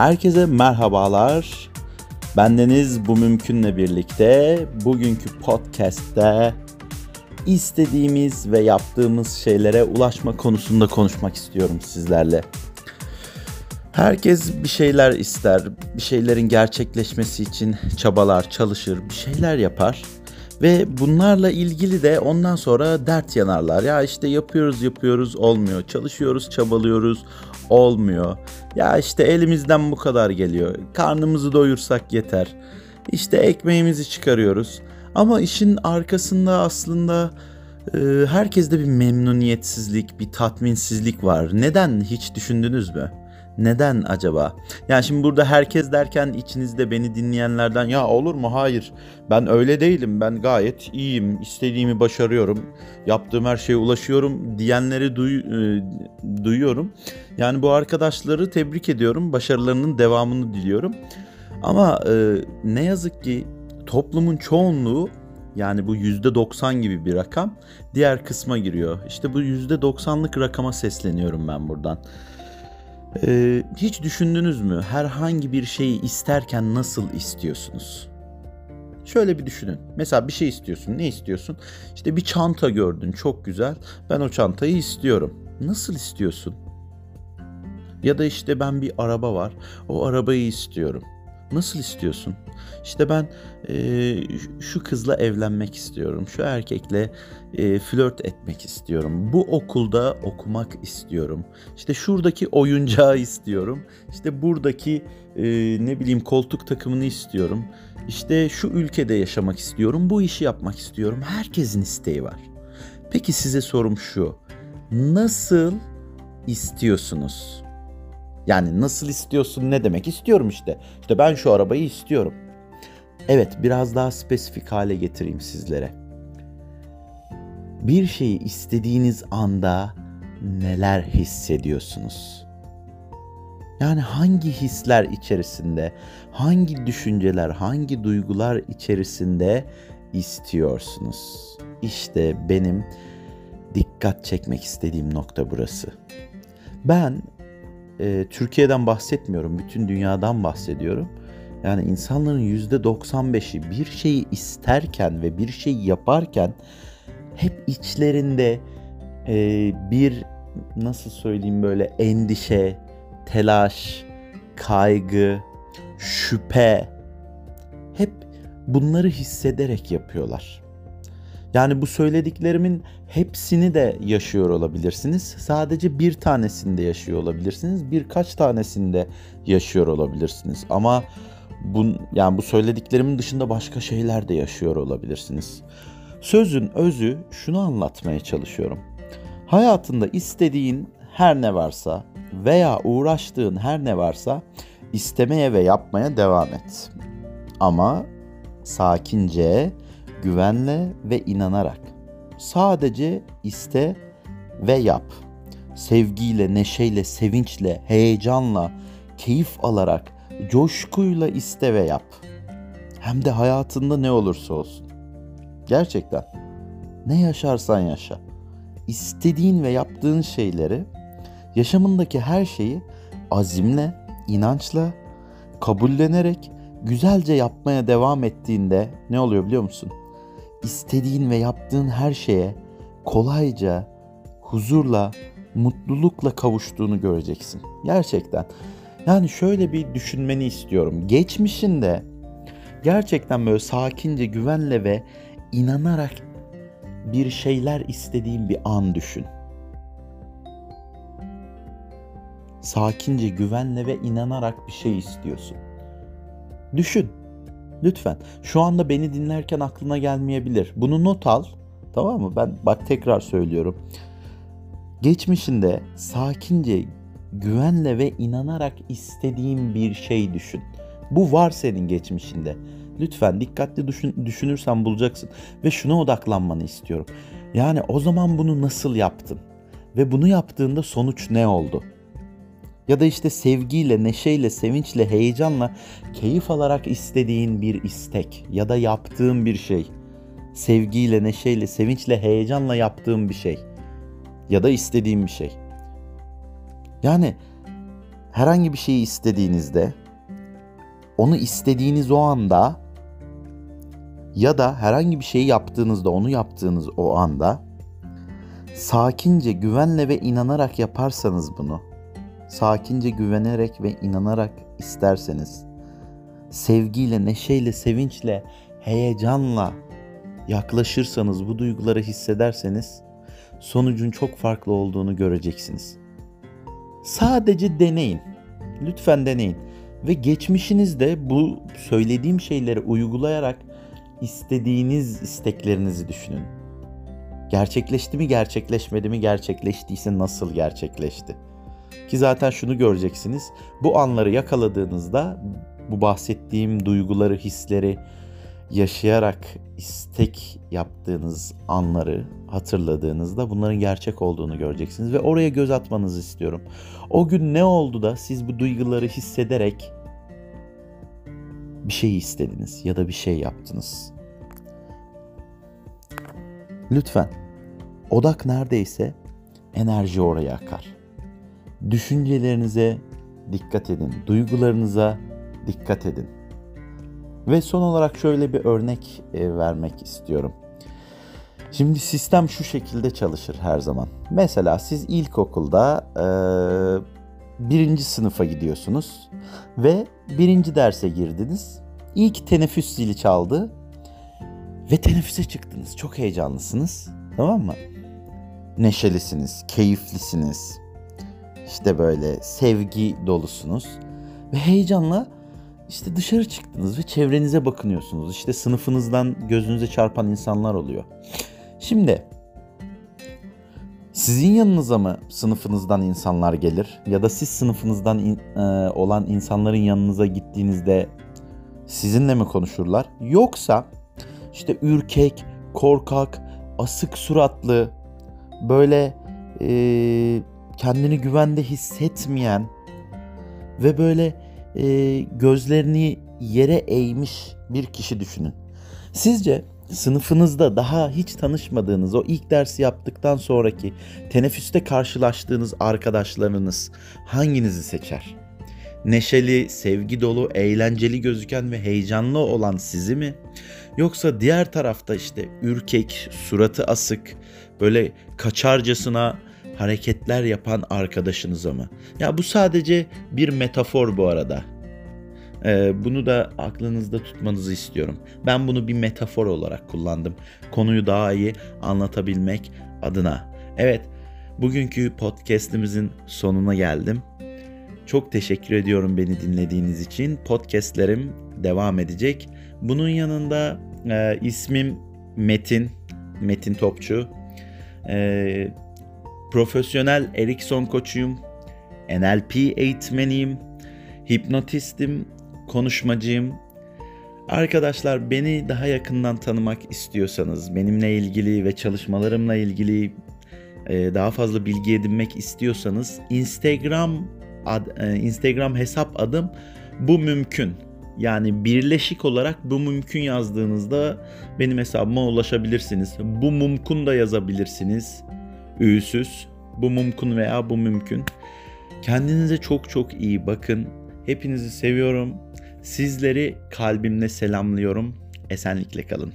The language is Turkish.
Herkese merhabalar. Bendeniz bu mümkünle birlikte bugünkü podcast'te istediğimiz ve yaptığımız şeylere ulaşma konusunda konuşmak istiyorum sizlerle. Herkes bir şeyler ister, bir şeylerin gerçekleşmesi için çabalar, çalışır, bir şeyler yapar. Ve bunlarla ilgili de ondan sonra dert yanarlar. Ya işte yapıyoruz yapıyoruz olmuyor. Çalışıyoruz çabalıyoruz olmuyor. Ya işte elimizden bu kadar geliyor. Karnımızı doyursak yeter. İşte ekmeğimizi çıkarıyoruz. Ama işin arkasında aslında e, herkeste bir memnuniyetsizlik, bir tatminsizlik var. Neden hiç düşündünüz mü? Neden acaba? Yani şimdi burada herkes derken içinizde beni dinleyenlerden ya olur mu? Hayır. Ben öyle değilim. Ben gayet iyiyim. İstediğimi başarıyorum. Yaptığım her şeye ulaşıyorum diyenleri duy, e, duyuyorum. Yani bu arkadaşları tebrik ediyorum. Başarılarının devamını diliyorum. Ama e, ne yazık ki toplumun çoğunluğu yani bu %90 gibi bir rakam diğer kısma giriyor. İşte bu %90'lık rakama sesleniyorum ben buradan. Ee, hiç düşündünüz mü herhangi bir şeyi isterken nasıl istiyorsunuz? Şöyle bir düşünün. Mesela bir şey istiyorsun. Ne istiyorsun? İşte bir çanta gördün. Çok güzel. Ben o çantayı istiyorum. Nasıl istiyorsun? Ya da işte ben bir araba var. O arabayı istiyorum. Nasıl istiyorsun? İşte ben e, şu kızla evlenmek istiyorum. Şu erkekle e, flört etmek istiyorum. Bu okulda okumak istiyorum. İşte şuradaki oyuncağı istiyorum. İşte buradaki e, ne bileyim koltuk takımını istiyorum. İşte şu ülkede yaşamak istiyorum. Bu işi yapmak istiyorum. Herkesin isteği var. Peki size sorum şu. Nasıl istiyorsunuz? Yani nasıl istiyorsun ne demek? İstiyorum işte. İşte ben şu arabayı istiyorum. Evet biraz daha spesifik hale getireyim sizlere. Bir şeyi istediğiniz anda neler hissediyorsunuz? Yani hangi hisler içerisinde, hangi düşünceler, hangi duygular içerisinde istiyorsunuz? İşte benim dikkat çekmek istediğim nokta burası. Ben e, Türkiye'den bahsetmiyorum, bütün dünyadan bahsediyorum. Yani insanların yüzde 95'i bir şeyi isterken ve bir şey yaparken hep içlerinde e, bir nasıl söyleyeyim böyle endişe, telaş, kaygı, şüphe hep bunları hissederek yapıyorlar. Yani bu söylediklerimin hepsini de yaşıyor olabilirsiniz. Sadece bir tanesinde yaşıyor olabilirsiniz. Birkaç tanesinde yaşıyor olabilirsiniz. Ama bu yani bu söylediklerimin dışında başka şeyler de yaşıyor olabilirsiniz. Sözün özü şunu anlatmaya çalışıyorum. Hayatında istediğin her ne varsa veya uğraştığın her ne varsa istemeye ve yapmaya devam et. Ama sakince, güvenle ve inanarak. Sadece iste ve yap. Sevgiyle, neşeyle, sevinçle, heyecanla, keyif alarak, coşkuyla iste ve yap. Hem de hayatında ne olursa olsun. Gerçekten. Ne yaşarsan yaşa. İstediğin ve yaptığın şeyleri, yaşamındaki her şeyi azimle, inançla, kabullenerek güzelce yapmaya devam ettiğinde ne oluyor biliyor musun? İstediğin ve yaptığın her şeye kolayca, huzurla, mutlulukla kavuştuğunu göreceksin. Gerçekten. Yani şöyle bir düşünmeni istiyorum. Geçmişinde gerçekten böyle sakince, güvenle ve inanarak bir şeyler istediğin bir an düşün. Sakince, güvenle ve inanarak bir şey istiyorsun. Düşün. Lütfen. Şu anda beni dinlerken aklına gelmeyebilir. Bunu not al. Tamam mı? Ben bak tekrar söylüyorum. Geçmişinde sakince, güvenle ve inanarak istediğin bir şey düşün. Bu var senin geçmişinde. Lütfen dikkatli düşün, düşünürsen bulacaksın. Ve şuna odaklanmanı istiyorum. Yani o zaman bunu nasıl yaptın? Ve bunu yaptığında sonuç ne oldu? Ya da işte sevgiyle, neşeyle, sevinçle, heyecanla keyif alarak istediğin bir istek ya da yaptığın bir şey. Sevgiyle, neşeyle, sevinçle, heyecanla yaptığın bir şey ya da istediğin bir şey. Yani herhangi bir şeyi istediğinizde onu istediğiniz o anda ya da herhangi bir şeyi yaptığınızda onu yaptığınız o anda sakince, güvenle ve inanarak yaparsanız bunu, sakince güvenerek ve inanarak isterseniz, sevgiyle, neşeyle, sevinçle, heyecanla yaklaşırsanız, bu duyguları hissederseniz sonucun çok farklı olduğunu göreceksiniz. Sadece deneyin. Lütfen deneyin. Ve geçmişinizde bu söylediğim şeyleri uygulayarak istediğiniz isteklerinizi düşünün. Gerçekleşti mi, gerçekleşmedi mi, gerçekleştiyse nasıl gerçekleşti? Ki zaten şunu göreceksiniz. Bu anları yakaladığınızda bu bahsettiğim duyguları, hisleri yaşayarak istek yaptığınız anları hatırladığınızda bunların gerçek olduğunu göreceksiniz ve oraya göz atmanızı istiyorum. O gün ne oldu da siz bu duyguları hissederek bir şey istediniz ya da bir şey yaptınız. Lütfen odak neredeyse enerji oraya akar. Düşüncelerinize dikkat edin, duygularınıza dikkat edin. Ve son olarak şöyle bir örnek e, vermek istiyorum. Şimdi sistem şu şekilde çalışır her zaman. Mesela siz ilkokulda e, birinci sınıfa gidiyorsunuz ve birinci derse girdiniz. İlk teneffüs zili çaldı ve teneffüse çıktınız. Çok heyecanlısınız. Tamam mı? Neşelisiniz, keyiflisiniz. İşte böyle sevgi dolusunuz. Ve heyecanla işte dışarı çıktınız ve çevrenize bakınıyorsunuz. İşte sınıfınızdan gözünüze çarpan insanlar oluyor. Şimdi sizin yanınıza mı sınıfınızdan insanlar gelir ya da siz sınıfınızdan in, e, olan insanların yanınıza gittiğinizde sizinle mi konuşurlar? Yoksa işte ürkek, korkak, asık suratlı, böyle e, kendini güvende hissetmeyen ve böyle e, gözlerini yere eğmiş bir kişi düşünün. Sizce sınıfınızda daha hiç tanışmadığınız o ilk dersi yaptıktan sonraki teneffüste karşılaştığınız arkadaşlarınız hanginizi seçer? Neşeli, sevgi dolu, eğlenceli gözüken ve heyecanlı olan sizi mi? Yoksa diğer tarafta işte ürkek, suratı asık, böyle kaçarcasına hareketler yapan arkadaşınıza mı? Ya bu sadece bir metafor bu arada. Ee, bunu da aklınızda tutmanızı istiyorum. Ben bunu bir metafor olarak kullandım. Konuyu daha iyi anlatabilmek adına. Evet, bugünkü podcast'imizin sonuna geldim. Çok teşekkür ediyorum beni dinlediğiniz için. Podcast'lerim devam edecek. Bunun yanında e, ismim Metin, Metin Topçu. E, profesyonel Erikson koçuyum. NLP eğitmeniyim. Hipnotistim, konuşmacıyım. Arkadaşlar beni daha yakından tanımak istiyorsanız, benimle ilgili ve çalışmalarımla ilgili e, daha fazla bilgi edinmek istiyorsanız Instagram ad, e, Instagram hesap adım bu mümkün. Yani birleşik olarak bu mümkün yazdığınızda benim hesabıma ulaşabilirsiniz. Bu mumkun da yazabilirsiniz. Ü'süz. Bu mumkun veya bu mümkün. Kendinize çok çok iyi bakın. Hepinizi seviyorum. Sizleri kalbimle selamlıyorum. Esenlikle kalın.